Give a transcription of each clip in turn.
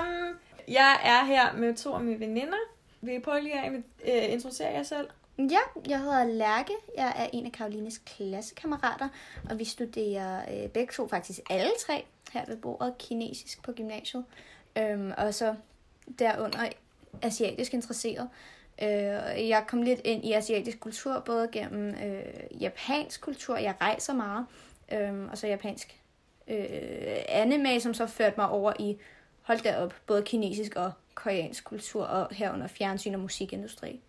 sammen. Jeg er her med to af mine veninder. Vil I prøve lige at uh, introducere jer selv? Ja, jeg hedder Lærke. Jeg er en af Karolines klassekammerater, og vi studerer øh, begge to faktisk alle tre her ved bordet kinesisk på gymnasiet. Øhm, og så derunder asiatisk interesseret. Øh, jeg kom lidt ind i asiatisk kultur, både gennem øh, japansk kultur, jeg rejser meget, øh, og så japansk øh, anime, som så førte mig over i, hold da op, både kinesisk og koreansk kultur, og herunder fjernsyn og musikindustri.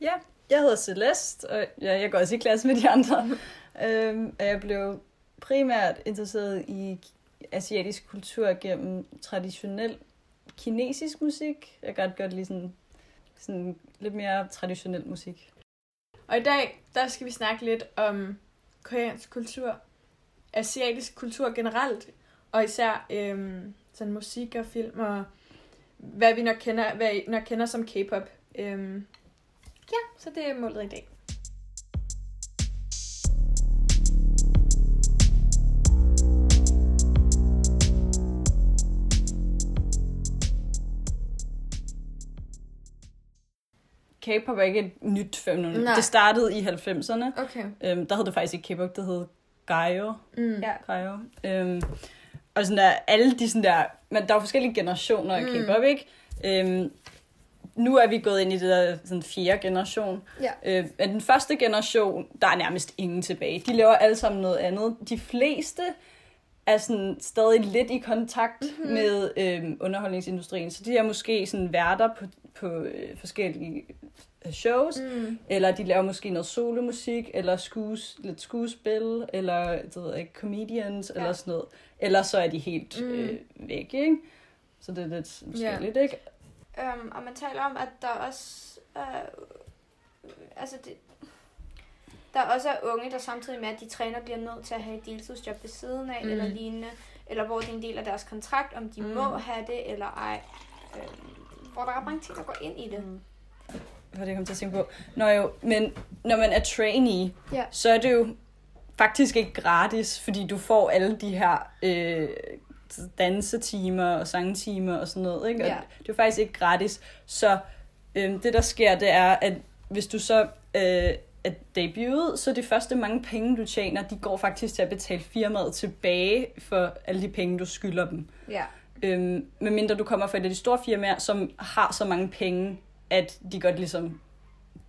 Ja, jeg hedder Celeste, og ja, jeg går også i klasse med de andre. øhm, og jeg blev primært interesseret i asiatisk kultur gennem traditionel kinesisk musik. Jeg kan godt godt lide sådan, sådan lidt mere traditionel musik. Og i dag, der skal vi snakke lidt om koreansk kultur, asiatisk kultur generelt, og især øhm, sådan musik og film og hvad vi nok kender, hvad I nok kender som K-pop. Øhm, ja, så det er målet i dag. K-pop er ikke et nyt fænomen. Det startede i 90'erne. Okay. Øhm, der hed det faktisk ikke K-pop, det hed Gaio. Mm. Ja. Gaio. Øhm, og sådan der, alle de sådan der, men der er forskellige generationer af Mm. K-pop, ikke? Øhm, nu er vi gået ind i det der sådan fjerde generation. Ja. Øh, men den første generation, der er nærmest ingen tilbage. De laver alle sammen noget andet. De fleste er sådan stadig lidt i kontakt Mhm. mm-hmm. med øh, underholdningsindustrien. Så de er måske sådan værter på, på øh, forskellige øh, shows, Mm. eller de laver måske noget solomusik, eller skues, lidt skuespil, eller det ved jeg comedians, ja. eller sådan noget. Eller så er de helt Mm. øh, væk, ikke? Så det er lidt forskelligt, ikke? Um, og man taler om, at der også øh, altså det, der også er unge, der samtidig med, at de træner, bliver nødt til at have et deltidsjob ved siden af, Mm. eller lignende, eller hvor det er en del af deres kontrakt, om de Mm. må have det, eller ej. Øh, hvor der er mange ting, der går ind i det. Mm. Hvad det, jeg kom til at tænke på? Nå jo, men når man er trainee, Ja. så er det jo faktisk ikke gratis, fordi du får alle de her øh, dansetimer og sangtimer og sådan noget. Ikke? Og Ja. Det er faktisk ikke gratis. Så øh, det, der sker, det er, at hvis du så øh, er debutet, så de første mange penge, du tjener, de går faktisk til at betale firmaet tilbage for alle de penge, du skylder dem. Ja. Øhm, medmindre du kommer fra et af de store firmaer, som har så mange penge, at de godt ligesom,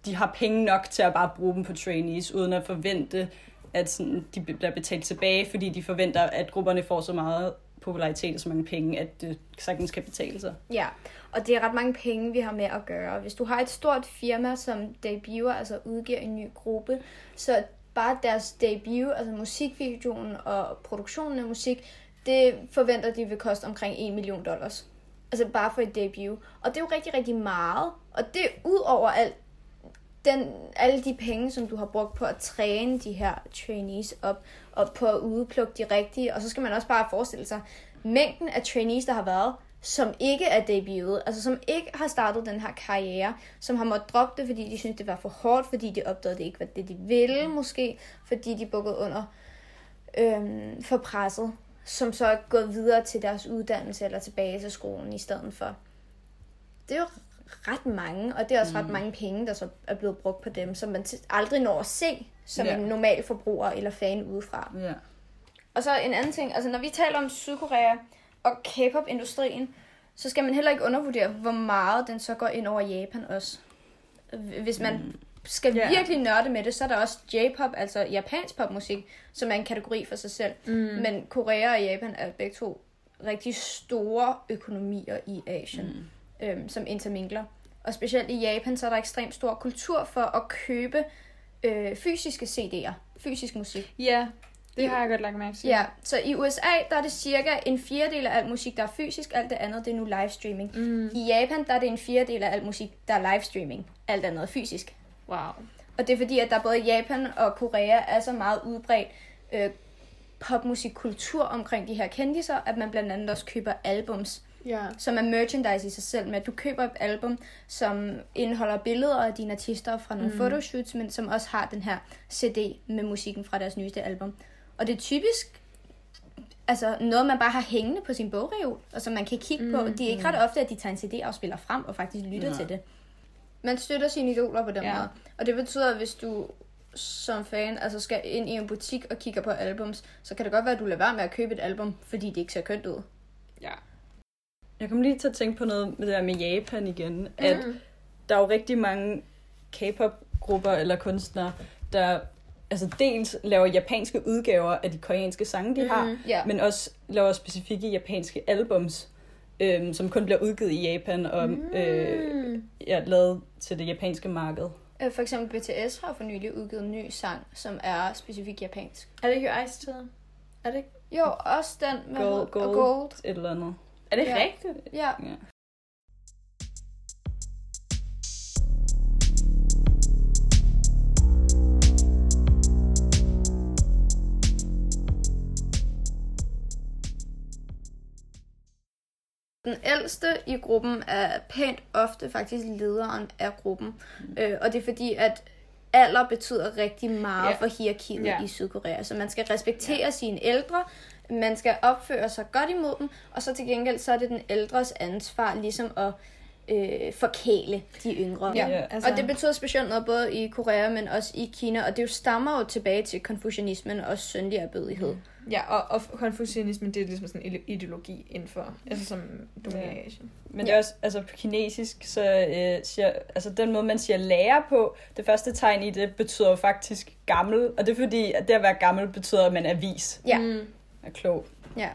de har penge nok til at bare bruge dem på trainees, uden at forvente, at sådan, de bliver betalt tilbage, fordi de forventer, at grupperne får så meget popularitet og så mange penge, at det sagtens kan betale sig. Ja, og det er ret mange penge, vi har med at gøre. Hvis du har et stort firma, som debuter, altså udgiver en ny gruppe, så bare deres debut, altså musikvideoen og produktionen af musik, det forventer de vil koste omkring 1 million dollars. Altså bare for et debut. Og det er jo rigtig, rigtig meget. Og det er ud over alt den, alle de penge, som du har brugt på at træne de her trainees op, og på at udplukke de rigtige. Og så skal man også bare forestille sig, mængden af trainees, der har været, som ikke er debutet, altså som ikke har startet den her karriere, som har måttet droppe det, fordi de synes det var for hårdt, fordi de opdagede, det ikke var det, de ville måske, fordi de bukkede under øhm, for presset, som så er gået videre til deres uddannelse eller tilbage til skolen i stedet for. Det er jo ret mange, og det er også mm. ret mange penge, der så er blevet brugt på dem, som man aldrig når at se som Ja. en normal forbruger eller fan udefra. Ja. Og så en anden ting, altså når vi taler om Sydkorea og K-pop-industrien, så skal man heller ikke undervurdere, hvor meget den så går ind over Japan også. Hvis man mm. skal yeah. virkelig nørde med det, så er der også J-pop, altså japansk popmusik, som er en kategori for sig selv. Mm. Men Korea og Japan er begge to rigtig store økonomier i Asien, mm. Øhm, som intermingler. Og specielt i Japan, så er der ekstremt stor kultur for at købe øh, fysiske CD'er, fysisk musik. Ja, det har jeg godt lagt mærke til. Ja, så i USA, der er det cirka en fjerdedel af al musik, der er fysisk, alt det andet, det er nu livestreaming. Mm. I Japan, der er det en fjerdedel af al musik, der er livestreaming, alt andet er fysisk. Wow. Og det er fordi, at der både i Japan og Korea er så meget udbredt øh, popmusikkultur omkring de her kendiser, at man blandt andet også køber albums, Ja. som er merchandise i sig selv, med at du køber et album, som indeholder billeder af dine artister fra nogle mm. fotoshoots, men som også har den her CD med musikken fra deres nyeste album. Og det er typisk altså noget, man bare har hængende på sin bogreol, og som man kan kigge mm, på. Det er ikke ret ofte, at de tager en CD-afspiller frem og faktisk lytter Nej. til det. Man støtter sine idoler på den Ja. måde. Og det betyder, at hvis du som fan altså skal ind i en butik og kigger på albums, så kan det godt være, at du lader være med at købe et album, fordi det ikke ser kønt ud. Ja. Jeg kom lige til at tænke på noget med det der med Japan igen, at Mm. der er jo rigtig mange K-pop-grupper eller kunstnere, der altså dels laver japanske udgaver af de koreanske sange, de har, Mhm. Ja. men også laver specifikke japanske albums, øhm, som kun bliver udgivet i Japan og øh, Mm. ja, lavet til det japanske marked. Øh, For eksempel BTS har for nylig udgivet en ny sang, som er specifikt japansk. Er det ikke Ice tid? Er det ikke? Jo, også den med Gold- Gold. gold. Et eller andet. Er det Ja. rigtigt? Ja. Ja. Den ældste i gruppen er pænt ofte faktisk lederen af gruppen. Øh, og det er fordi, at alder betyder rigtig meget Ja. for hierarkiet Ja. i Sydkorea. Så man skal respektere sine ældre, man skal opføre sig godt imod dem, og så til gengæld så er det den ældres ansvar ligesom at øh, forkæle de yngre. Ja. altså, Og det betyder specielt noget både i Korea, men også i Kina, og det jo stammer jo tilbage til konfucianismen og syndig erbødighed. Ja, og, og konfucianismen, det er ligesom sådan en ideologi inden for, altså som dominerer Ja. Asien. Men det er også, altså på kinesisk, så øh, siger, altså den måde, man siger lærer på, det første tegn i det betyder jo faktisk gammel, og det er fordi, at det at være gammel betyder, at man er vis, Ja. Mm. Er klog. Ja.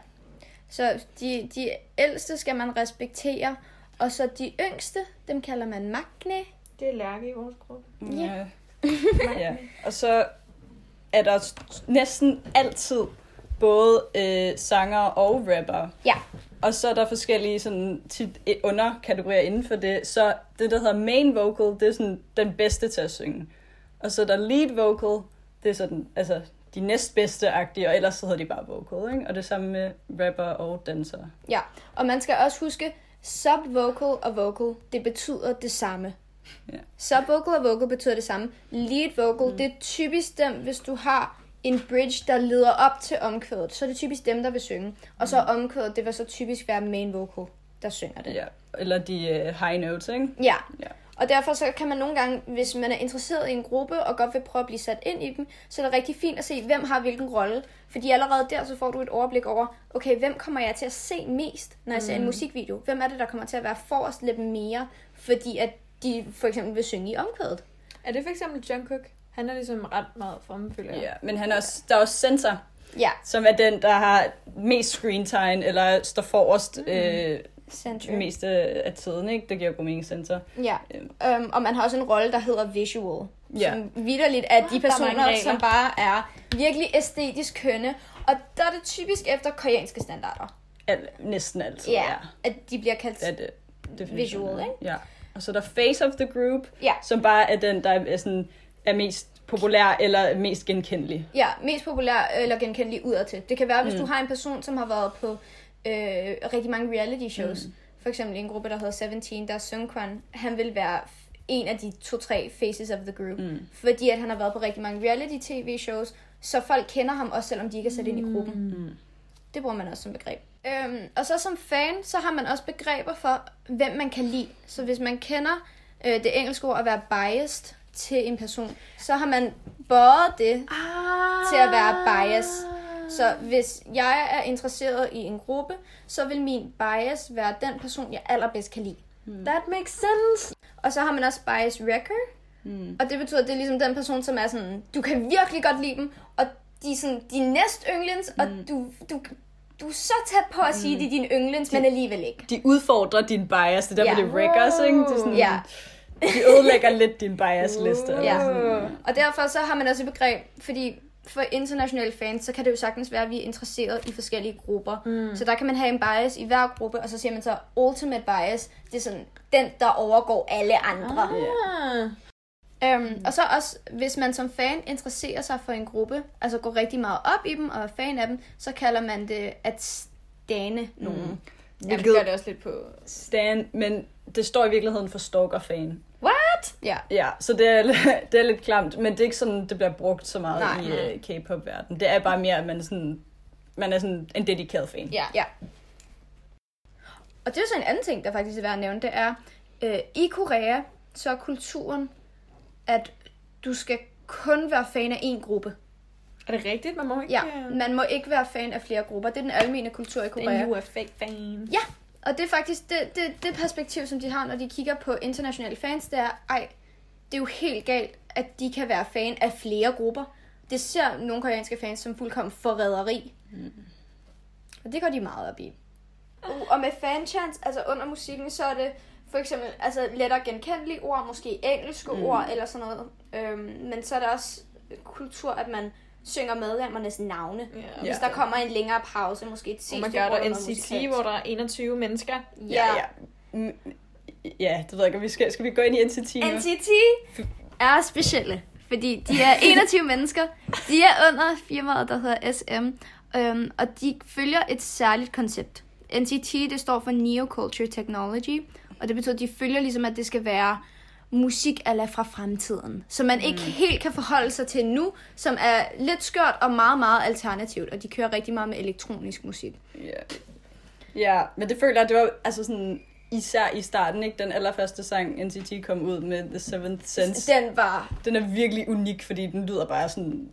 Så de, de ældste skal man respektere, og så de yngste, dem kalder man magne. Det er Lærke i vores gruppe. Ja. ja. Og så er der næsten altid både øh, sanger og rapper. Ja. Og så er der forskellige sådan, tit underkategorier inden for det. Så det, der hedder main vocal, det er sådan den bedste til at synge. Og så er der lead vocal, det er sådan, altså de næstbedste agtige, og ellers så hedder de bare vocal, ikke? Og det samme med rapper og danser. Ja, og man skal også huske, subvocal og vocal, det betyder det samme. Ja. Subvocal og vocal betyder det samme. Lead vocal, mm. det er typisk dem, hvis du har en bridge, der leder op til omkvædet, så er det typisk dem, der vil synge. Og så omkvædet, det vil så typisk være main vocal, der synger det. Ja. Eller de uh, high notes, ikke? Ja. Ja. Og derfor så kan man nogle gange, hvis man er interesseret i en gruppe og godt vil prøve at blive sat ind i dem, så er det rigtig fint at se, hvem har hvilken rolle. Fordi allerede der, så får du et overblik over, okay, hvem kommer jeg til at se mest, når jeg ser en musikvideo? Hvem er det, der kommer til at være forrest lidt mere, fordi at de for eksempel vil synge i omkvædet? Er det for eksempel Jungkook? Han er ligesom ret meget jeg. Ja, men han er også, der er også censor, Ja, som er den, der har mest screen time, eller står forrest mm. øh, center. det meste af tiden, ikke? Det giver god mening, censor. Ja, øhm, og man har også en rolle, der hedder visual. Ja. Som vidderligt er de personer, regler. som bare er virkelig æstetisk kønne. Og der er det typisk efter koreanske standarder. Al, næsten altid, Ja, at de bliver kaldt... Er det. Visual, er. ikke? Ja. Og så er der face of the group, Ja. som bare er den, der er, sådan, er mest populær eller mest genkendelig. Ja, mest populær eller genkendelig udadtil. Det kan være, hvis mm. du har en person, som har været på øh, rigtig mange reality shows. Mm. For eksempel en gruppe, der hedder 17, der er Sungkwan. Han vil være en af de to-tre faces of the group. Mm. Fordi at han har været på rigtig mange reality tv-shows. Så folk kender ham også, selvom de ikke er sat ind i gruppen. Mm. Det bruger man også som begreb. Øhm, og så som fan, så har man også begreber for, hvem man kan lide. Så hvis man kender øh, det engelske ord at være biased til en person, så har man både det Ah. til at være bias. Så hvis jeg er interesseret i en gruppe, så vil min bias være den person, jeg allerbedst kan lide. That makes sense. Og så har man også bias wrecker. Mm. Og det betyder, at det er ligesom den person, som er sådan, du kan virkelig godt lide dem, og de er sådan de næst yndlings, og du, du, du er så tæt på at sige, at de er dine yndlings, men alligevel ikke. De udfordrer din bias, det er derfor, Ja. det er wreckers, ikke? Det er sådan, Ja. De ødelægger lidt din bias-liste. Ja. sådan. Og derfor så har man også et begreb, fordi for internationale fans, så kan det jo sagtens være, at vi er interesseret i forskellige grupper. Mm. Så der kan man have en bias i hver gruppe, og så siger man så ultimate bias. Det er sådan den, der overgår alle andre. Ah. Øhm, og så også, hvis man som fan interesserer sig for en gruppe, altså går rigtig meget op i dem og er fan af dem, så kalder man det at stane nogen. Mm. Ja, det gør det også lidt på... Stan, men det står i virkeligheden for stalker-fan. What? Ja. Ja, så det er, det er lidt klamt, men det er ikke sådan, det bliver brugt så meget Nej, i nej. uh, K-pop-verdenen. Det er bare mere, at man sådan man er sådan en dedikeret fan. Ja. Ja. Og det er så en anden ting, der faktisk er værd at nævne, det er, øh, i Korea, så er kulturen, at du skal kun være fan af én gruppe. Er det rigtigt? Man må ikke... Ja, øh, man må ikke være fan af flere grupper. Det er den almene kultur i det er Korea. en UFA-fan. Ja, og det er faktisk det, det, det perspektiv, som de har, når de kigger på internationale fans, det er, ej, det er jo helt galt, at de kan være fan af flere grupper. Det ser nogle koreanske fans som fuldkommen forræderi. Mm. Og det går de meget op i. Uh, og med fanchants, altså under musikken, så er det for eksempel altså lettere genkendelige ord, måske engelske mm. ord eller sådan noget. Øhm, men så er der også kultur, at man synger medlemmernes navne. Ja. Hvis der kommer en længere pause, måske et Og man gør der NCT, hvor der er 21 mennesker. Ja. ja. Mm, Ja, det ved jeg ikke, vi skal, skal vi gå ind i NCT nu? NCT er specielle, fordi de er 21 mennesker. De er under firmaet, der hedder SM, øhm, og de følger et særligt koncept. NCT, det står for Neoculture Technology, og det betyder, at de følger ligesom, at det skal være musik ala fra fremtiden, som man ikke helt kan forholde sig til nu, som er lidt skørt og meget, meget alternativt, og de kører rigtig meget med elektronisk musik. Ja. ja, men det føler jeg, det var altså sådan, især i starten, ikke? Den allerførste sang, NCT kom ud med, The Seventh Sense. Den var... Den er virkelig unik, fordi den lyder bare sådan,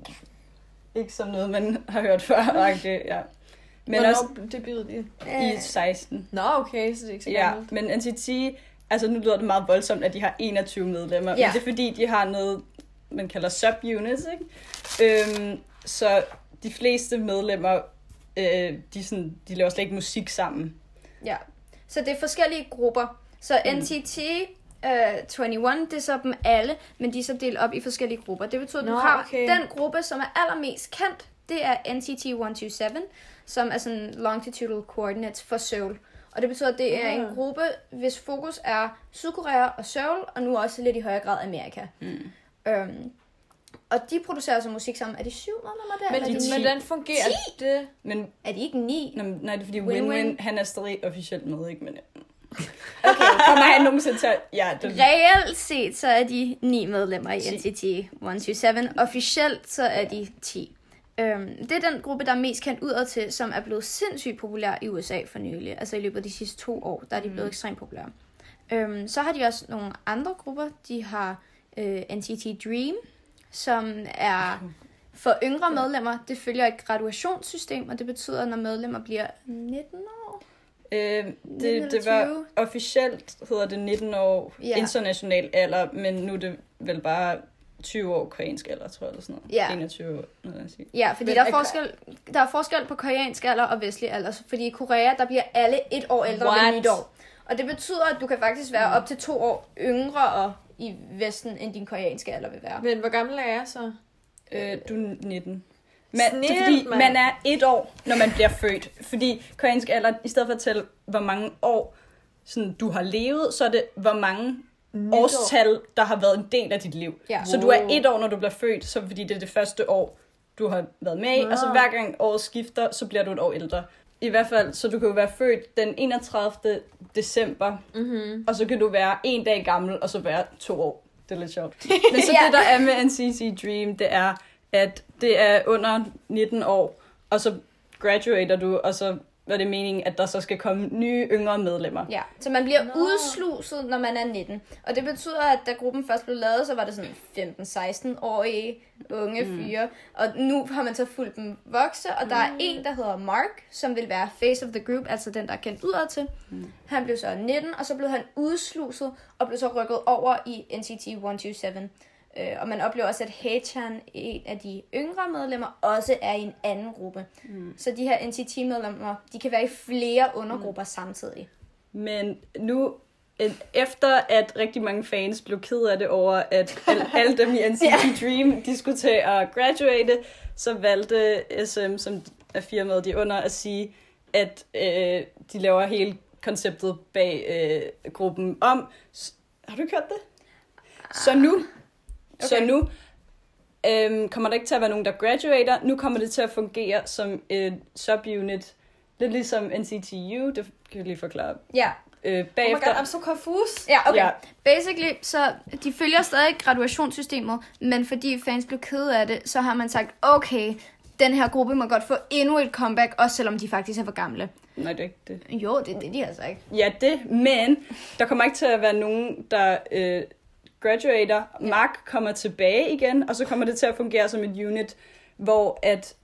ikke som noget, man har hørt før. Okay, ja. Men Hvornår også debutede de? i 16. Nå, okay, så det er ikke så Ja, gammelt. men NCT, altså nu lyder det meget voldsomt, at de har 21 medlemmer, Ja. men det er fordi, de har noget, man kalder subunits, ikke? Øhm, så de fleste medlemmer, øh, de, sådan, de laver slet ikke musik sammen. Ja, så det er forskellige grupper. Så Mm. NCT uh, 21, det er så dem alle, men de er så delt op i forskellige grupper. Det betyder, at du Nå, har okay. den gruppe, som er allermest kendt, det er NCT 127, som er sådan longitudinal coordinates for Seoul. Og det betyder, at det er en Ah. gruppe, hvis fokus er Sydkorea og Seoul, og nu også lidt i højere grad Amerika. Mm. Øhm, og de producerer så musik sammen. Er de syv medlemmer der? Men, eller er, de, ti. men hvordan fungerer det? Men er de ikke ni? Nå, nej, det er fordi Win-win. Han er stadig officielt med, ikke? Men, okay, kommer han nogensinde til. Ja, den, Reelt set, så er de ni medlemmer i. NCT 127. Officielt, så er de 10. Øhm, det er den gruppe, der er mest kendt udad til, som er blevet sindssygt populær i USA for nylig. Altså i løbet af de sidste to år, der er de blevet ekstremt populære. Øhm, så har de også nogle andre grupper. De har øh, NCT Dream, som er for yngre medlemmer. Det følger et graduationssystem, og det betyder, at når medlemmer bliver 19 år, øh, 19 det, det var 20. officielt hedder det 19 år Ja. international alder, men nu er det vel bare 20 år koreansk alder, tror jeg, eller sådan noget. Ja. 21 år, noget jeg sige. Ja, fordi Men der er, forskel, der er forskel på koreansk alder og vestlig alder. Fordi i Korea, der bliver alle et år ældre What? ved nytår. Og det betyder, at du kan faktisk være op til to år yngre og i Vesten, end din koreanske alder vil være. Men hvor gammel er jeg så? Øh, du er 19. Man, det er fordi, mand. man er et år, når man bliver født. Fordi koreansk alder, i stedet for at tælle, hvor mange år sådan, du har levet, så er det, hvor mange Nytår. årstal, der har været en del af dit liv. Ja. Så du er et år, når du bliver født, så fordi det er det første år, du har været med i, og så hver gang året skifter, så bliver du et år ældre. I hvert fald, så du kan jo være født den 31. december, Mm-hmm. og så kan du være en dag gammel, og så være to år. Det er lidt sjovt. Men så Ja. det, der er med NCC Dream, det er, at det er under 19 år, og så graduater du, og så var det meningen, at der så skal komme nye yngre medlemmer. Ja, så man bliver Nå. udsluset, når man er 19. Og det betyder, at da gruppen først blev lavet, så var det sådan 15-16-årige unge Mm. fyre. Og nu har man så fulgt dem vokse, og der er en, der hedder Mark, som vil være face of the group, altså den, der er kendt udad til. Mm. Han blev så 19, og så blev han udsluset, og blev så rykket over i NCT 127. Øh, og man oplever også, at Haechan, en af de yngre medlemmer, også er i en anden gruppe. Mm. Så de her NCT-medlemmer, de kan være i flere undergrupper mm. samtidig. Men nu, efter at rigtig mange fans blev ked af det over, at al- alle dem i NCT Dream, de skulle til at graduate, så valgte SM, som er firmaet de er under, at sige, at øh, de laver hele konceptet bag øh, gruppen om. Har du ikke hørt det? Så nu, okay. så nu øhm, kommer der ikke til at være nogen, der graduater. Nu kommer det til at fungere som et subunit. Lidt ligesom NCTU, det kan jeg lige forklare Ja, øh, Oh my bagefter. god, I'm so confused. Ja, okay. Ja. Ja. Basically, så de følger stadig graduationssystemet, men fordi fans blev kede af det, så har man sagt, okay, den her gruppe må godt få endnu et comeback, også selvom de faktisk er for gamle. Nej, det er ikke det. Jo, det er det, de har sagt. Ja, det, men der kommer ikke til at være nogen, der øh, graduater. Mark kommer tilbage igen, og så kommer det til at fungere som et unit, hvor at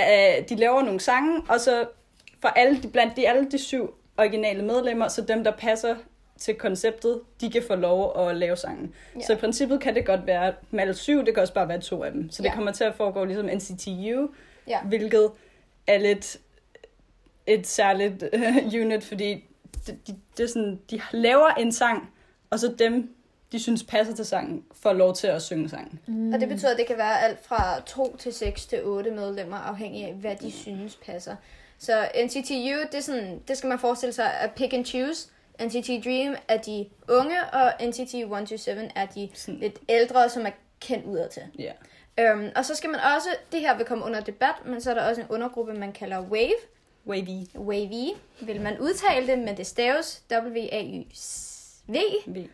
øh, de laver nogle sange, og så for alle, blandt de, alle de syv originale medlemmer, så dem, der passer til konceptet, de kan få lov at lave sangen. Ja. Ja. Så i princippet kan det godt være med alle syv, det kan også bare være to af dem. Så det Ja. kommer til at foregå ligesom NCTU, Ja. hvilket er lidt et særligt uh, unit, fordi de, de, det er sådan, de laver en sang, og så dem, de synes passer til sangen, får lov til at synge sangen. Mm. Og det betyder, at det kan være alt fra 2 til 6 til 8 medlemmer, afhængig af, hvad de synes passer. Så NCTU, det, er sådan, det skal man forestille sig at pick and choose. NCT Dream er de unge, og NCT 127 er de Sådan. lidt ældre, som er kendt udadtil. Ja. Øhm, og så skal man også, det her vil komme under debat, men så er der også en undergruppe, man kalder WAVE. Wavy. Wavy vil man udtale det, men det staves W-A-Y-V. V.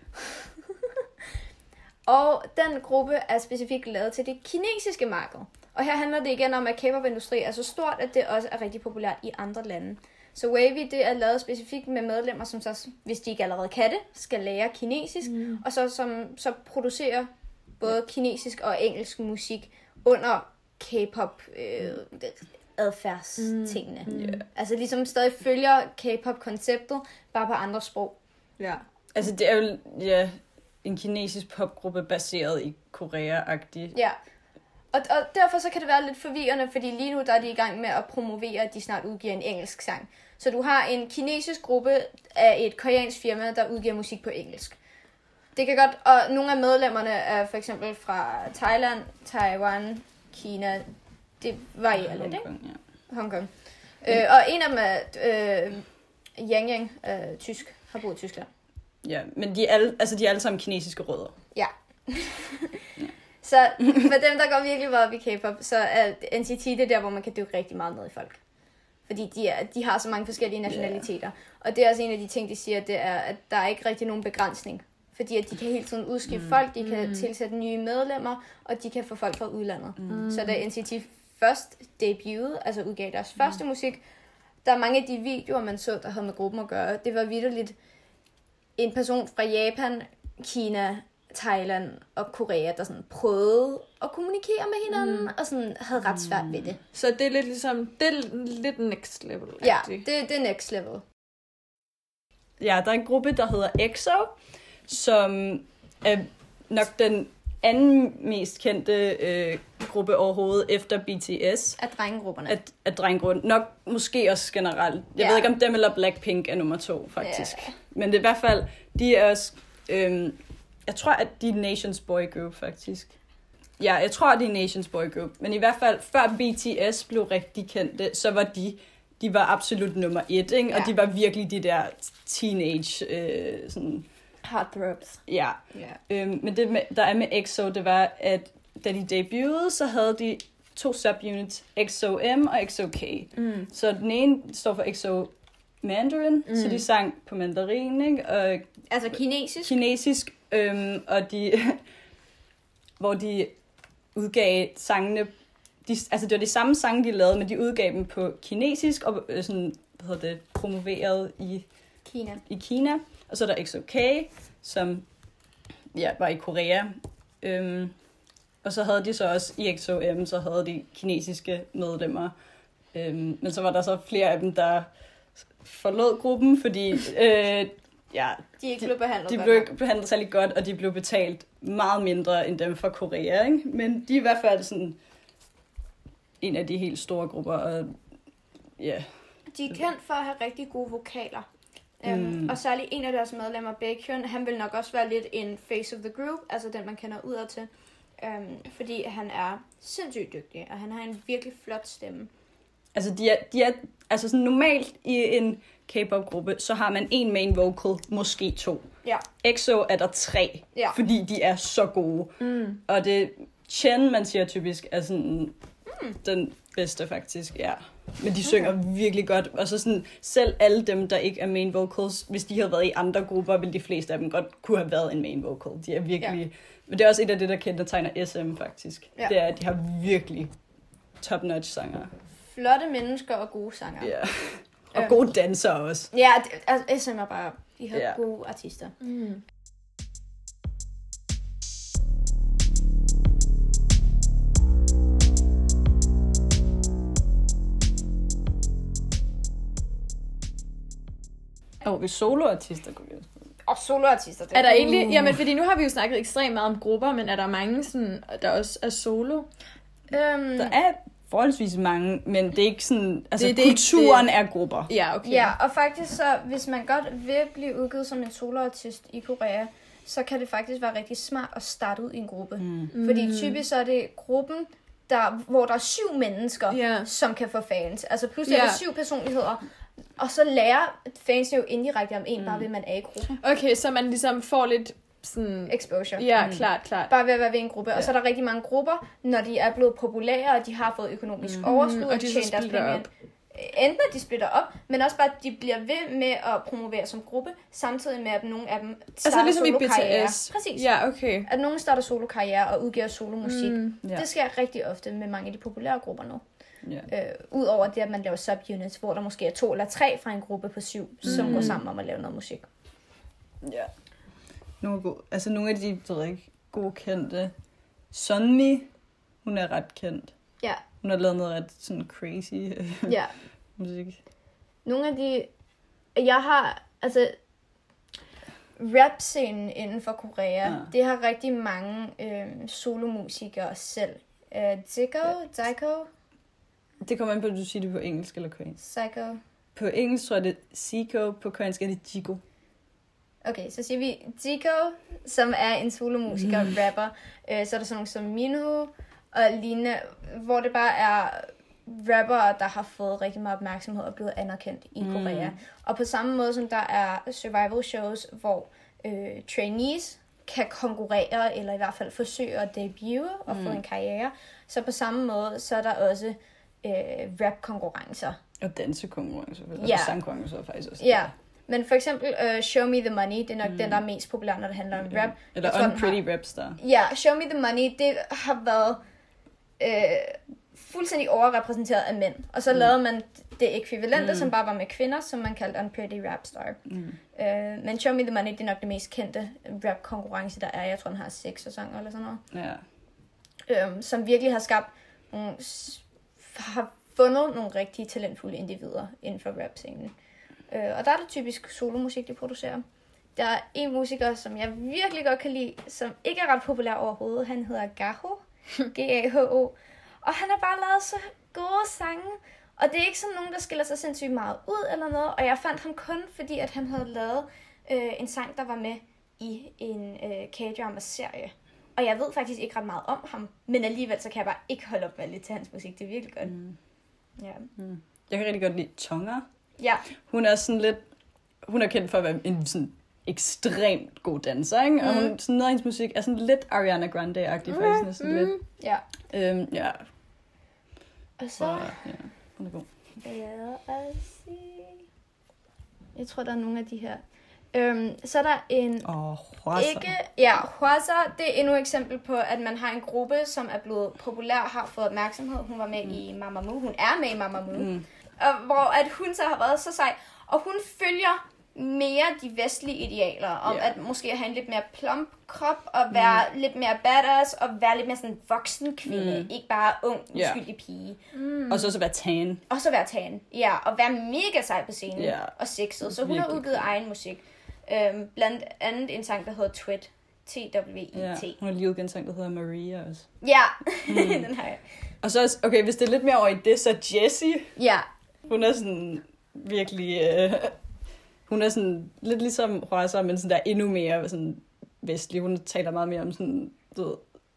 Og den gruppe er specifikt lavet til det kinesiske marked. Og her handler det igen om, at K-pop-industri er så stort, at det også er rigtig populært i andre lande. Så Wavy, det er lavet specifikt med medlemmer, som så, hvis de ikke allerede kan det, skal lære kinesisk, mm. og så, som, så producerer både kinesisk og engelsk musik under K-pop øh, adfærdstingene. Mm. Yeah. Altså ligesom stadig følger K-pop-konceptet, bare på andre sprog. Ja. Altså, det er jo ja, en kinesisk popgruppe baseret i Korea-agtig. Ja. Og, og derfor så kan det være lidt forvirrende, fordi lige nu der er de i gang med at promovere, at de snart udgiver en engelsk sang. Så du har en kinesisk gruppe af et koreansk firma, der udgiver musik på engelsk. Det kan godt, og nogle af medlemmerne er for eksempel fra Thailand, Taiwan, Kina, det varierer lidt, ikke? Ja. Hongkong. Øh, og en af dem er øh, Yang Yang, øh, tysk, har boet i Tyskland. Ja, men de er, alle, altså, de er alle sammen kinesiske rødder. Ja. så for dem, der går virkelig meget op i K-pop, så er NCT det er der, hvor man kan dykke rigtig meget ned i folk. Fordi de, er, de har så mange forskellige nationaliteter. Og det er også en af de ting, de siger, det er, at der er ikke rigtig nogen begrænsning. Fordi at de kan hele tiden udskifte mm. folk, de kan mm. tilsætte nye medlemmer, og de kan få folk fra udlandet. Mm. Så da NCT først debuterede, altså udgav deres mm. første musik, der er mange af de videoer, man så, der havde med gruppen at gøre. Det var vidderligt en person fra Japan, Kina, Thailand og Korea, der sådan prøvede at kommunikere med hinanden, mm. og sådan havde ret svært ved det. Så det er lidt ligesom, det er lidt next level. Ja, det, det er next level. Ja, der er en gruppe, der hedder EXO, som er nok den anden mest kendte øh, gruppe overhovedet efter BTS. Af drengegrupperne. At, at drengruppen. Nok måske også generelt. Jeg Ja. ved ikke, om dem eller Blackpink er nummer to, faktisk. Ja. Men det er i hvert fald, de er også... Øhm, jeg tror, at de er Nations Boy Group, faktisk. Ja, jeg tror, de er Nations Boy Group. Men i hvert fald, før BTS blev rigtig kendte, så var de, de var absolut nummer et, ikke? Og Ja. de var virkelig de der teenage, øh, sådan, Heartthrobs. ja. Ja. Øhm, men det, med, der er med EXO, det var, at da de debuterede, så havde de to subunits, EXO-M og EXO-K. Mm. Så den ene står for EXO Mandarin, mm. så de sang på mandarin, ikke? Og Altså kinesisk. kinesisk, øhm, og de, hvor de udgav sangene, de, altså det var de samme sange, de lavede, men de udgav dem på kinesisk, og øh, sådan, hvad hedder det, promoveret i, Kina. i Kina. Og så er der XOK, som ja, var i Korea. Øhm, og så havde de så også i XOM, så havde de kinesiske medlemmer. Øhm, men så var der så flere af dem, der forlod gruppen, fordi øh, ja, De ikke blevet behandlet de godt blev ikke behandlet særlig godt, og de blev betalt meget mindre end dem fra Korea. Ikke? Men de er i hvert fald sådan en af de helt store grupper. Og, ja, De er kendt for at have rigtig gode vokaler. Um, Mm. Og særligt en af deres medlemmer, Baekhyun, han vil nok også være lidt en face of the group, altså den, man kender udad til. Um, fordi han er sindssygt dygtig, og han har en virkelig flot stemme. Altså, de er, de er, altså sådan normalt i en K-pop-gruppe, så har man en main vocal, måske to. Ja. EXO er der tre, Ja. fordi de er så gode. Mm. Og det Chen, man siger typisk, er sådan mm. den bedste faktisk, ja. Men de synger virkelig godt. Og så sådan, selv alle dem, der ikke er main vocals, hvis de havde været i andre grupper, ville de fleste af dem godt kunne have været en main vocal. De er virkelig... Ja. Men det er også et af det, der kendetegner SM faktisk. Ja. Ja. Det er, at de har virkelig top-notch sanger. Flotte mennesker og gode sanger. Ja. Og Øhm. gode dansere også. Ja, det, altså, SM er bare, de har Ja. gode artister. Mm. Og vi soloartister kunne vi også. Og soloartister. Det Er der egentlig... Jamen, fordi nu har vi jo snakket ekstremt meget om grupper, men er der mange, sådan, der også er solo? Øhm, Der er forholdsvis mange, men det er ikke sådan... Altså, Det- det, det er ikke- kulturen er grupper. Ja, okay. Ja, og faktisk så, hvis man godt vil blive udgivet som en soloartist i Korea, så kan det faktisk være rigtig smart at starte ud i en gruppe. Mm. Mm. Fordi typisk så er det gruppen, der, hvor der er syv mennesker, Ja. som kan få fans. Altså pludselig er Ja. der syv personligheder, og så lærer fansene jo indirekte om en, mm. bare ved man er i gruppen. Okay, så man ligesom får lidt sådan... Exposure. Ja, klart, klart. Bare ved at være ved en gruppe. Ja. Og så er der rigtig mange grupper, når de er blevet populære, og de har fået økonomisk mm. overskud, og og de tjent deres penge ind. Enten at de splitter op, men også bare, at de bliver ved med at promovere som gruppe, samtidig med, at nogle af dem starter Altså ligesom i. BTS. Præcis. Ja, okay. At nogen starter solokarriere og udgiver solomusik. Mm. Ja. Det sker rigtig ofte med mange af de populære grupper nu. Ja. Øh, Udover det, at man laver subunits, hvor der måske er to eller tre fra en gruppe på syv, mm. som går sammen om at lave noget musik. ja. Nogle, gode, altså nogle af de, ved ikke, gode kendte. Sunmi, hun er ret kendt. Ja. Hun har lavet noget ret sådan crazy øh, Ja. musik. Nogle af de... Jeg har... Altså... Rap-scenen inden for Korea, Ja. ja. det har rigtig mange øh, solomusikere selv. Øh, Zico, Zico, Det kommer an på, at du siger det på engelsk eller koreansk. Psycho. På engelsk tror jeg, det er Zico, på koreansk er det Jigo. Okay, så siger vi Zico, som er en solomusiker og rapper. Øh, så er der sådan nogle som Minho og lignende, hvor det bare er rappere, der har fået rigtig meget opmærksomhed og blevet anerkendt i Mm. Korea. Og på samme måde som der er survival shows, hvor øh, trainees kan konkurrere, eller i hvert fald forsøge at debute og få en karriere, så på samme måde, så er der også øh, rap-konkurrencer. Og dansekonkurrence, og Ja. sangkonkurrence faktisk også. Ja, men for eksempel uh, Show Me The Money, det er nok mm. den, der er mest populær, når det handler om rap. Eller Jeg tror, Unpretty Rapstar. Ja, Show Me The Money, det har været øh, fuldstændig overrepræsenteret af mænd. Og så mm. lavede man det ekvivalente, mm. som bare var med kvinder, som man kaldte Unpretty Rap Star. Mm. Øh, men Show Me The Money, det er nok det mest kendte rap-konkurrence, der er. Jeg tror, den har seks sæsoner eller sådan noget. Ja. Øh, som virkelig har skabt nogle, har fundet nogle rigtig talentfulde individer inden for rap-scenen. Øh, og der er det typisk solomusik, de producerer. Der er en musiker, som jeg virkelig godt kan lide, som ikke er ret populær overhovedet. Han hedder Gaho. G-A-H-O. Og han har bare lavet så gode sange. Og det er ikke sådan nogen, der skiller sig sindssygt meget ud eller noget. Og jeg fandt ham kun, fordi at han havde lavet øh, en sang, der var med i en øh, K-drama-serie. Og jeg ved faktisk ikke ret meget om ham. Men alligevel så kan jeg bare ikke holde op med at lytte til hans musik. Det er virkelig godt. Mm. Ja. Jeg kan rigtig godt lide Tonga. Ja. Hun er sådan lidt... Hun er kendt for at være en sådan ekstremt god danser, ikke? Og hun, sådan noget af hendes musik er sådan lidt Ariana Grande-agtig, faktisk næsten lidt. Ja. Øhm, ja, Og så så ja, hun er god. Os se. Jeg tror, der er nogle af de her. Øhm, så er der en... Og Hwasa. Ikke, ja, Hwasa, det er endnu et eksempel på, at man har en gruppe, som er blevet populær, har fået opmærksomhed. Hun var med mm. i Mamamoo. Hun er med i Mamamoo. Mm. Og hvor at hun så har været så sej. Og hun følger mere de vestlige idealer om Ja. at måske have en lidt mere plump krop og være mm. lidt mere badass og være lidt mere sådan voksen kvinde, Mm. ikke bare ung, uskyldig pige. Mm. Og så så være tan. Og så være tan. Ja, og være mega sej på scenen. Ja. Og sexet. Så hun har udgivet egen musik. Øhm, blandt andet en sang, der hedder Twit. T-W-I-T. Ja. Hun har lige udgivet en sang, der hedder Maria også. Ja, mm. den har jeg. Og så, også- okay, hvis det er lidt mere over i det, så Jessie, Ja, hun er sådan virkelig... Øh, hun er sådan lidt ligesom Hwasa, men sådan der endnu mere sådan vestlig. Hun taler meget mere om sådan, du ved,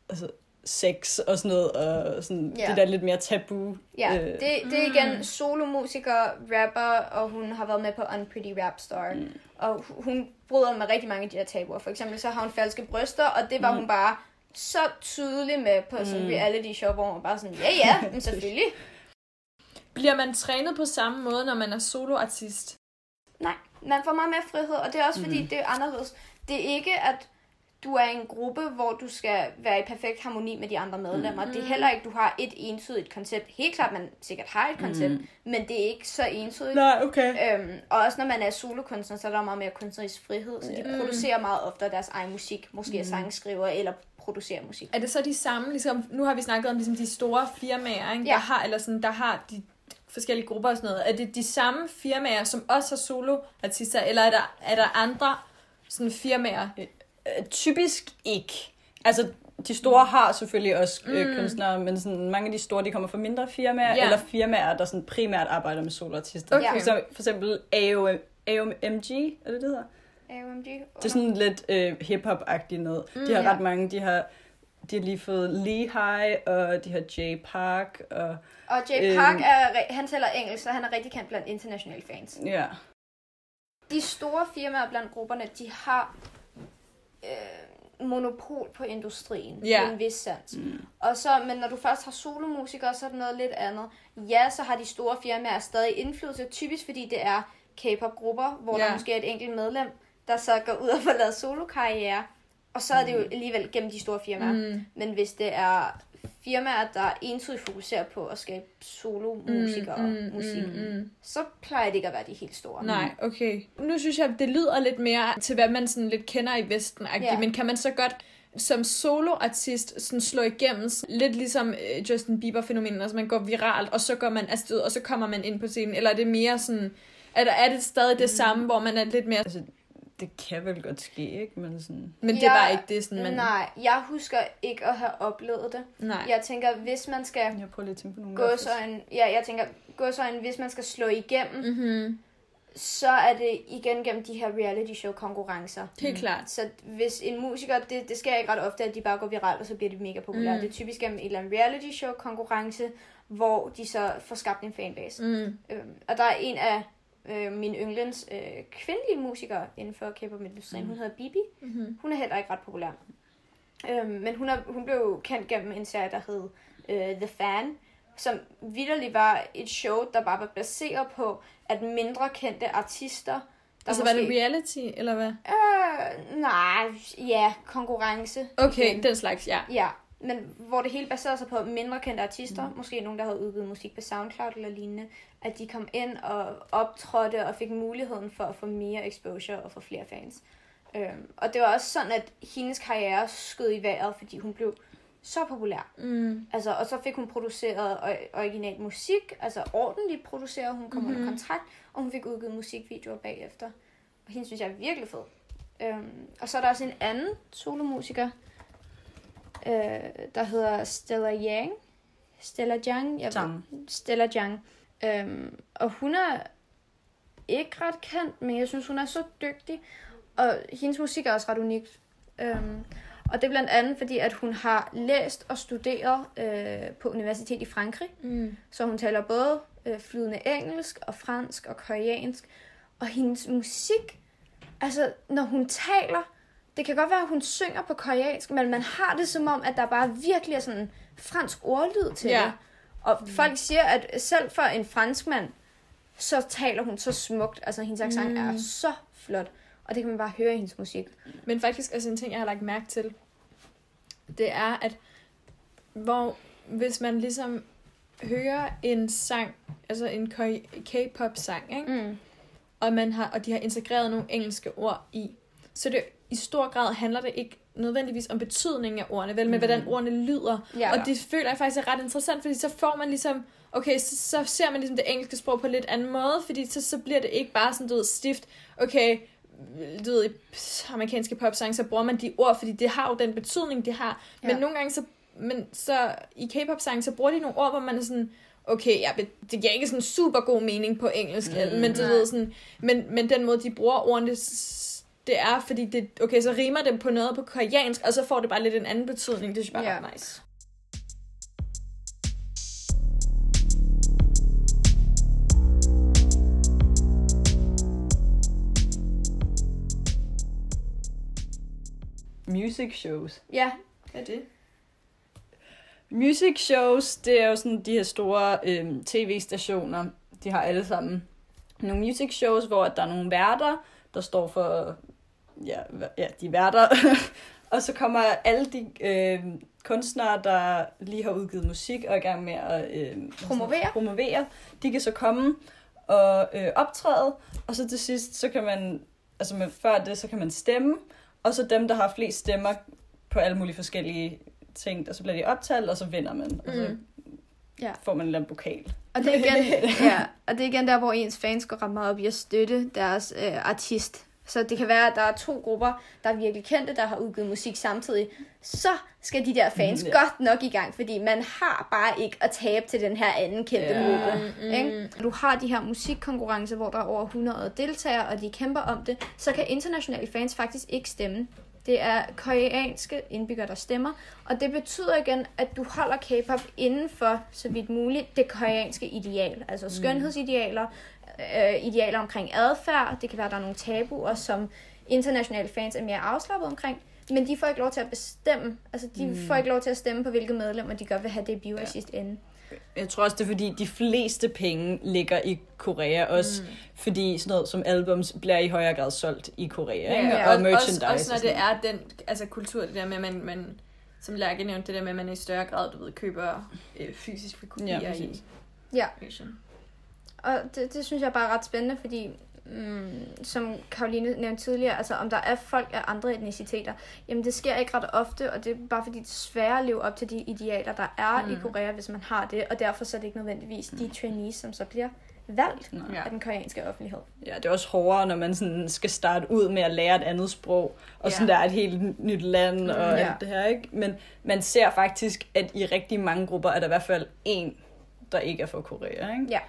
altså sex og sådan noget, og sådan Ja. det der lidt mere tabu. ja. Øh. Det, det er igen solomusiker, rapper, og hun har været med på Unpretty Rap Star. Mm. Og hu- hun bryder med rigtig mange af de her tabuer. For eksempel så har hun falske bryster, og det var Mm. hun bare så tydelig med på sådan en Mm. reality show, hvor hun bare sådan, ja ja, men selvfølgelig. Bliver man trænet på samme måde, når man er soloartist? Nej, man får meget mere frihed, og det er også fordi, Mm. det er anderledes. Det er ikke, at du er i en gruppe, hvor du skal være i perfekt harmoni med de andre medlemmer. Mm. Det er heller ikke, du har et entydigt koncept. Helt klart, man sikkert har et koncept, mm. men det er ikke så entydigt. Nej, okay. Øhm, og også når man er solokunstner, så er der meget mere kunstnerisk frihed, så de Mm. producerer meget ofte deres egen musik. Måske er sangskriver eller producerer musik. Er det så de samme, ligesom, nu har vi snakket om ligesom de store firmaer, ikke? Ja. Der har, eller sådan, der har de forskellige grupper og sådan noget. Er det de samme firmaer, som også har soloartister, eller er der, er der andre sådan firmaer? Øh, Typisk ikke. Altså, de store har selvfølgelig også øh, Mm. kunstnere, men sådan, mange af de store, de kommer fra mindre firmaer, Ja. eller firmaer, der sådan primært arbejder med soloartister. Okay. Så for eksempel AOM, AOMG, er det det hedder? AOMG. Det er sådan lidt øh, hip-hop-agtigt noget. Mm, de har ja. ret mange, de har, de har lige fået Lehigh, og de har J Park, og Og Jay Øhm. Park, er, han taler engelsk, så han er rigtig kendt blandt internationale fans. ja. De store firmaer blandt grupperne, de har øh, monopol på industrien Ja. i en vis sans. Mm. Og så, men når du først har solomusikere, så er det noget lidt andet. Ja, så har de store firmaer stadig indflydelse, typisk fordi det er K-pop-grupper, hvor Ja. der måske er et enkelt medlem, der så går ud og får lavet solokarriere. Og så er det jo alligevel gennem de store firmaer. Mm. Men hvis det er firmaer, der entydigt fokuserer på at skabe solomusikere Mm, og mm, musik, mm, mm. så plejer det ikke at være de helt store. Nej, okay. Nu synes jeg, det lyder lidt mere til, hvad man sådan lidt kender i Vesten. Ja. Men kan man så godt som soloartist sådan slå igennem, lidt ligesom øh, Justin Bieber-fænomenet, altså man går viralt, og så går man afsted, og så kommer man ind på scenen, eller er det mere sådan, er, der, er det stadig det samme, hvor man er lidt mere, Altså, det kan vel godt ske, ikke? Men sådan... men det er Jeg- bare ikke det, sådan man... Nej, jeg husker ikke at have oplevet det. Nej. Jeg tænker, hvis man skal Jeg prøver lige at tænke på nogle gå så en, ja, jeg tænker, gå så en, hvis man skal slå igennem, Mm-hmm. så er det igen gennem de her reality show konkurrencer. Helt klart. Så hvis en musiker, det, det sker ikke ret ofte, at de bare går viralt, og så bliver de mega populære. Mm. Det er typisk gennem et eller andet reality show konkurrence, hvor de så får skabt en fanbase. Mm. Øhm, og der er en af øh, mine yndlings øh, kvindelige musikere inden for K-pop-industrien. Mm. Hun hedder Bibi. Mm-hmm. Hun er heller ikke ret populær. Øhm, men hun, er, hun blev kendt gennem en serie, der hed øh, The Fan, som vidderligt var et show, der bare var baseret på, at mindre kendte artister, der Altså, var det reality, eller hvad? Øh, nej, ja, konkurrence. Okay, Igen. den slags, ja. Ja, men hvor det hele baserede sig på mindre kendte artister, Mm. måske nogen, der havde udgivet musik på SoundCloud eller lignende, at de kom ind og optrådte og fik muligheden for at få mere exposure og få flere fans. Øhm, og det var også sådan, at hendes karriere skød i vejret, fordi hun blev så populær. Mm. Altså, og så fik hun produceret ori- original musik, altså ordentligt produceret, hun kom mm-hmm. Mhm. under kontrakt, og hun fik udgivet musikvideoer bagefter. Og hende synes jeg er virkelig fed. Øhm, og så er der også en anden solomusiker, øh, der hedder Stella Yang. Stella Yang. Jeg Zhang. Stella Yang. Øhm, og hun er ikke ret kendt, men jeg synes, hun er så dygtig. Og hendes musik er også ret unikt. Øhm, og det er blandt andet fordi, at hun har læst og studeret øh, på universitet i Frankrig. Mm. Så hun taler både øh, flydende engelsk og fransk og koreansk. Og hendes musik, altså når hun taler, det kan godt være, at hun synger på koreansk, men man har det som om, at der bare virkelig er sådan en fransk ordlyd til Ja. det. Og folk siger, at selv for en franskmand, så taler hun så smukt. Altså hendes accent Mm. er så flot. Og det kan man bare høre i hendes musik. Men faktisk, altså en ting, jeg har lagt mærke til, det er, at hvor hvis man ligesom hører en sang, altså en K- K-pop-sang, ikke? Mm. og, man har, og de har integreret nogle engelske ord i, så det i stor grad handler det ikke nødvendigvis om betydningen af ordene, vel, men Mm. hvordan ordene lyder. Ja. Og det føler jeg faktisk er ret interessant, fordi så får man ligesom, okay, så, så ser man ligesom det engelske sprog på en lidt anden måde, fordi så, så bliver det ikke bare sådan, du ved, stift, okay, du ved, i amerikanske popsange, så bruger man de ord, fordi det har jo den betydning, de har. Men Ja. nogle gange så, men så i K-pop sange, så bruger de nogle ord, hvor man er sådan, okay, ja, det giver ikke sådan super god mening på engelsk, Mm. men du Nej. ved sådan, men, men den måde, de bruger ordene, det er, fordi det, okay, så rimer det på noget på koreansk, og så får det bare lidt en anden betydning. Det synes jeg bare Ja. ret nice. Music shows. Ja, Hvad er det? Music shows, det er jo sådan de her store øhm, tv-stationer. De har alle sammen nogle music shows, hvor der er nogle værter, der står for ja, ja, de værter. Og så kommer alle de øh, kunstnere, der lige har udgivet musik og er i gang med at øh, Promovere. promovere, de kan så komme og øh, optræde, og så til sidst, så kan man, altså med, før det, så kan man stemme, og så dem, der har flest stemmer på alle mulige forskellige ting, og så bliver de optalt, og så vinder man, og så Mm. Ja. får man en eller anden pokal. Og det er igen, ja, og det er igen der, hvor ens fans går ret meget op i at støtte deres øh, artist. Så det kan være, at der er to grupper, der er virkelig kendte, der har udgivet musik samtidig. Så skal de der fans Ja. ja. godt nok i gang, fordi man har bare ikke at tabe til den her anden kendte Ja. gruppe. Ikke? Du har de her musikkonkurrencer, hvor der er over 100 deltagere, og de kæmper om det. Så kan internationale fans faktisk ikke stemme. Det er koreanske indbyggere, der stemmer, og det betyder igen, at du holder K-pop inden for, så vidt muligt, det koreanske ideal. Altså skønhedsidealer, øh, idealer omkring adfærd. Det kan være, at der er nogle tabuer, som internationale fans er mere afslappet omkring. Men de får ikke lov til at bestemme. Altså, de mm. får ikke lov til at stemme på, hvilke medlemmer de godt vil have debut ja. i sidste ende. Jeg tror også, det er fordi, de fleste penge ligger i Korea også, mm. fordi sådan noget som albums bliver i højere grad solgt i Korea, ikke? Ja, og og merchandise. også, også når og det er den altså, kultur, det der med, at man, man som Lærke nævnte, det der med, at man i større grad, du ved, køber øh, fysiske kopier Ja, i. Ja. Asian. Og det, det synes jeg bare er ret spændende, fordi mm, som Karoline nævnte tidligere, altså om der er folk af andre etniciteter, jamen det sker ikke ret ofte, og det er bare fordi det er svært at leve op til de idealer, der er mm. i Korea, hvis man har det, og derfor så er det ikke nødvendigvis de trainees, som så bliver valgt Nej. Ja. af den koreanske offentlighed. Ja, det er også hårdere, når man sådan skal starte ud med at lære et andet sprog, og Ja. sådan der er et helt nyt land og ja. alt det her, ikke? Men man ser faktisk, at i rigtig mange grupper er der i hvert fald en, der ikke er fra Korea, ikke? Ja.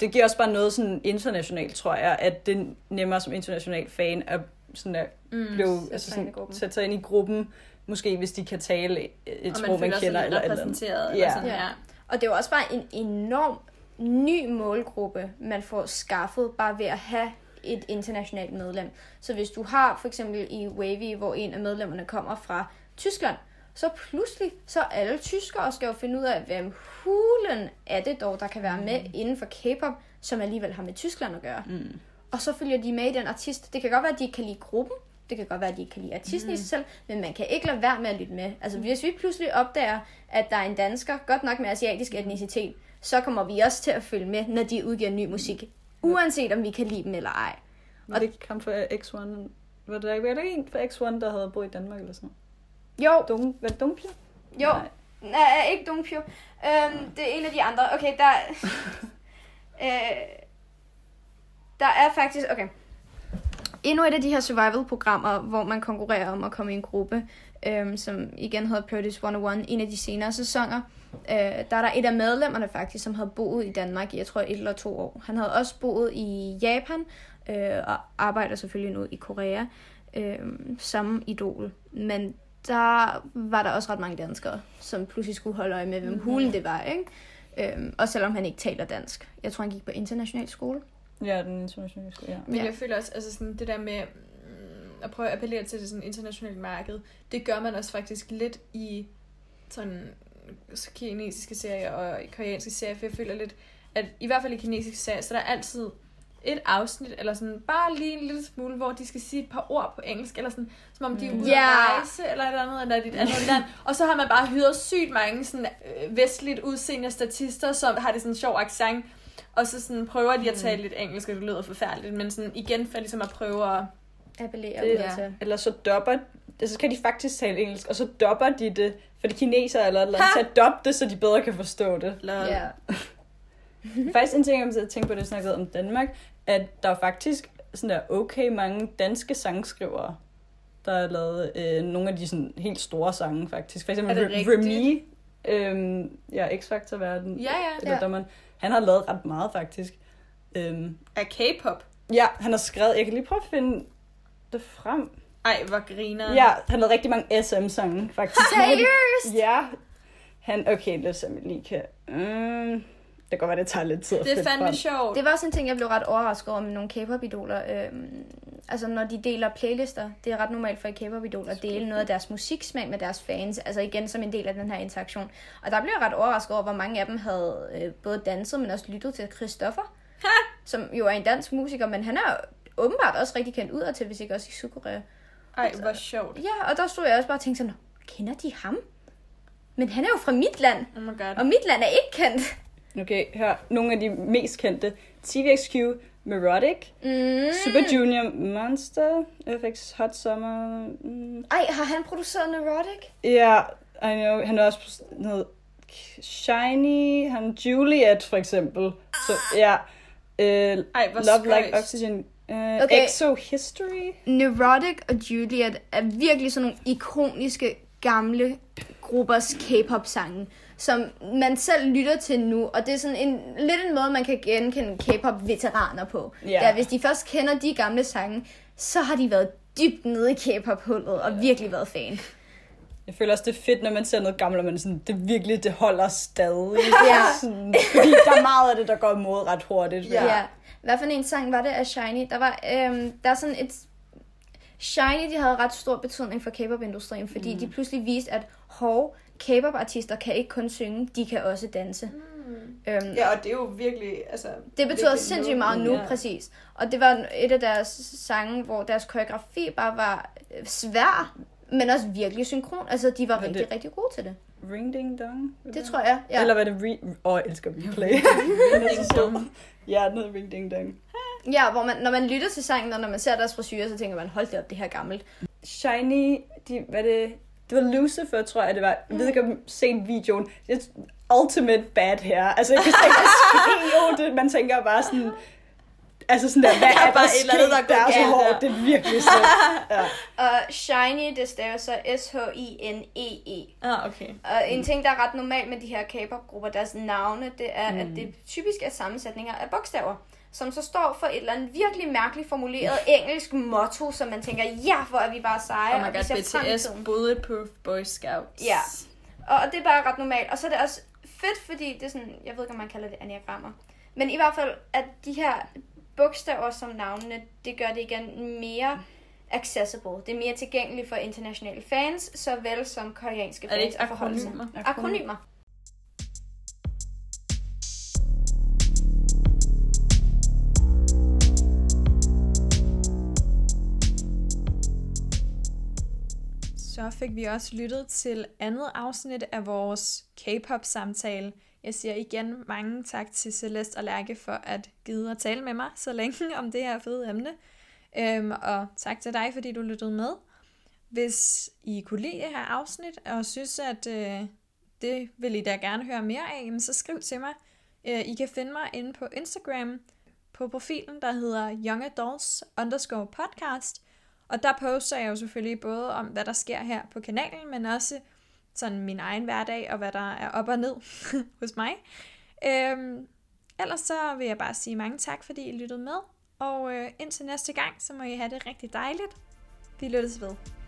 Det giver også bare noget sådan internationalt, tror jeg, at det er nemmere som international fan at sådan at Mm. blive, altså sig ind i sådan, gruppen. sætte sig ind i gruppen, måske hvis de kan tale et Og sprog, man sig kender, eller et eller andet. repræsenteret. Ja. Eller sådan, Ja. ja. Og det er jo også bare en enorm ny målgruppe, man får skaffet bare ved at have et internationalt medlem. Så hvis du har for eksempel i Wavy, hvor en af medlemmerne kommer fra Tyskland, så pludselig, så er alle tyskere skal jo finde ud af, hvem hulen er det dog, der kan være med inden for K-pop, som alligevel har med Tyskland at gøre. Mm. Og så følger de med i den artist. Det kan godt være, at de ikke kan lide gruppen. Det kan godt være, at de ikke kan lide artisten mm. i sig selv. Men man kan ikke lade være med at lytte med. Altså, hvis vi pludselig opdager, at der er en dansker, godt nok med asiatisk etnicitet, så kommer vi også til at følge med, når de udgiver ny musik. Uanset om vi kan lide dem eller ej. Var det ikke ham fra X1? Var det, var der en fra X1, der havde boet i Danmark eller sådan Jo? Dum, var det Dumpio? jo. Nej. Nej, ikke Dongpyo. Øhm, det er en af de andre. Okay, der... øh, der er faktisk... Okay. Endnu et af de her survival-programmer, hvor man konkurrerer om at komme i en gruppe, øhm, som igen hedder Produce 101, en af de senere sæsoner. Øh, der er der et af medlemmerne faktisk, som havde boet i Danmark i, jeg tror, et eller to år. Han havde også boet i Japan, øh, og arbejder selvfølgelig nu i Korea, øh, som idol. Men der var der også ret mange danskere, som pludselig skulle holde øje med, hvem hulen det var, ikke? Øhm, og selvom han ikke taler dansk. Jeg tror, han gik på international skole. Ja, den internationale skole, ja. Men Ja. jeg føler også, altså sådan det der med mm, at prøve at appellere til det sådan internationale marked, det gør man også faktisk lidt i sådan kinesiske serier og koreanske serier, for jeg føler lidt, at i hvert fald i kinesiske serier, så der er altid et afsnit, eller sådan bare lige en lille smule, hvor de skal sige et par ord på engelsk, eller sådan, som om de er ude Ja. at rejse, eller et eller andet, eller i et andet land. Og så har man bare hyret sygt mange sådan, øh, vestligt udseende statister, som har det sådan en sjov accent, og så sådan prøver de at tale lidt engelsk, og det lyder forfærdeligt, men sådan igen for ligesom at prøve at... Appellere Det- det, ja. til. Eller så dopper, så kan de faktisk tale engelsk, og så dopper de det, for de kinesere eller et eller andet, til at doppe det, så de bedre kan forstå det. Ja. Faktisk en ting, jeg har tænkt på, det jeg snakkede om Danmark, at der er faktisk sådan der okay mange danske sangskrivere, der har lavet øh, nogle af de sådan helt store sange, faktisk. For eksempel? Remy, øhm, ja, X-Factor-verden, Ja, ja. eller Ja. dommeren, han har lavet ret meget, faktisk. Øhm, Af K-pop. ja, han har skrevet, jeg kan lige prøve at finde det frem. Ej, hvor griner. Ja, han har lavet rigtig mange SM-sange, faktisk. Seriøst? Ja. Han, okay, lad os se, om jeg lige kan... Mm, det kan godt være, det tager lidt tid at Det er fandme frem. sjovt. Det var også en ting, jeg blev ret overrasket over med nogle K-pop-idoler. Øhm, altså, når de deler playlister, det er ret normalt for et K-pop-idol at dele noget af deres musiksmag med deres fans. Altså igen som en del af den her interaktion. Og der blev jeg ret overrasket over, hvor mange af dem havde øh, både danset, men også lyttet til Christoffer. Som jo er en dansk musiker, men han er åbenbart også rigtig kendt udad til, hvis ikke også i Sydkorea. Ej, hvor sjovt. Ja, og der stod jeg også bare og tænkte sådan, kender de ham? Men han er jo fra mit land, Oh my god. og mit land er ikke kendt. Okay, her nogle af de mest kendte. TVXQ, Merotic, Mm. Super Junior, Monster, FX Hot Summer. Mm. Ej, har han produceret Neurotic? Ja, I know. Han er også noget Shiny, han Juliet for eksempel. Så ja. Uh, Ej, Love Like. Oxygen. Uh, Okay. Exo History. Neurotic og Juliet er virkelig sådan nogle ikoniske gamle gruppers K-pop-sange, som man selv lytter til nu, og det er sådan en, lidt en måde, man kan genkende K-pop-veteraner på. Ja. Det er, hvis de først kender de gamle sange, så har de været dybt nede i K-pop-hullet og virkelig været fan. Jeg føler også, det er fedt, når man ser noget gammelt, og man sådan, det virkelig, det holder stadig. Ja. Sådan, fordi der er meget af det, der går imod ret hurtigt. Ja. ja. Hvad for en sang var det af Shiny? Der var, øhm, der er sådan et... Shiny, de havde ret stor betydning for K-pop-industrien, fordi mm. de pludselig viste, at hov, K-pop-artister kan ikke kun synge, de kan også danse. Mm. Øhm, Ja, og det er jo virkelig, altså... det betyder sindssygt meget nu, Ja. præcis. Og det var et af deres sange, hvor deres koreografi bare var øh, svær, men også virkelig synkron. Altså, de var Men rigtig, det- rigtig gode til det. Ring Ding Dong. Det tror jeg, ja. Eller var det re... Åh, oh, jeg elsker replay. Ding dong. ja, noget Ring Ding Dong. Ja, hvor man, når man lytter til sangen, og når man ser deres frisyrer, så tænker man, hold det op, det her er gammelt. Shiny, de, hvad det, det var Lucifer, tror jeg det var. Jeg ved ikke, om set videoen. Det er ultimate bad hair. Altså, jeg kan slet ikke det. Man tænker bare sådan... Altså sådan der, hvad Der er er bare der et eller andet, der sket går deres galt hår? der. Det er virkelig så. Ja. Og Shiny, det staver så S-H-I-N-E-E. Ah, okay. Og en ting, der er ret normalt med de her K-pop-grupper, deres navne, det er, mm. at det typisk er sammensætninger af bogstaver, som så står for et eller andet virkelig mærkeligt formuleret engelsk motto, som man tænker, ja, hvor er vi bare seje, Oh my god, BTS, tiden. Bulletproof Boy Scouts. Ja. Og, og det er bare ret normalt. Og så er det også fedt, fordi det er sådan, jeg ved ikke, om man kalder det anagram. Men i hvert fald, at de her bogstaver som navnene, det gør det igen mere accessible. Det er mere tilgængeligt for internationale fans, såvel som koreanske Er det fans ikke akronymer? Akronymer. Så fik vi også lyttet til andet afsnit af vores K-pop-samtale. Jeg siger igen mange tak til Celeste og Lærke for at gide at tale med mig så længe om det her fede emne. Øhm, og tak til dig, fordi du lyttede med. Hvis I kunne lide det her afsnit, og synes, at øh, det vil I da gerne høre mere af, så skriv til mig. Øh, I kan finde mig inde på Instagram på profilen, der hedder Young Adults underscore podcast. Og der poster jeg jo selvfølgelig både om, hvad der sker her på kanalen, men også sådan min egen hverdag, og hvad der er op og ned hos mig. Øhm, ellers så vil jeg bare sige mange tak, fordi I lyttede med. Og øh, indtil næste gang, så må I have det rigtig dejligt. Vi lyttes ved.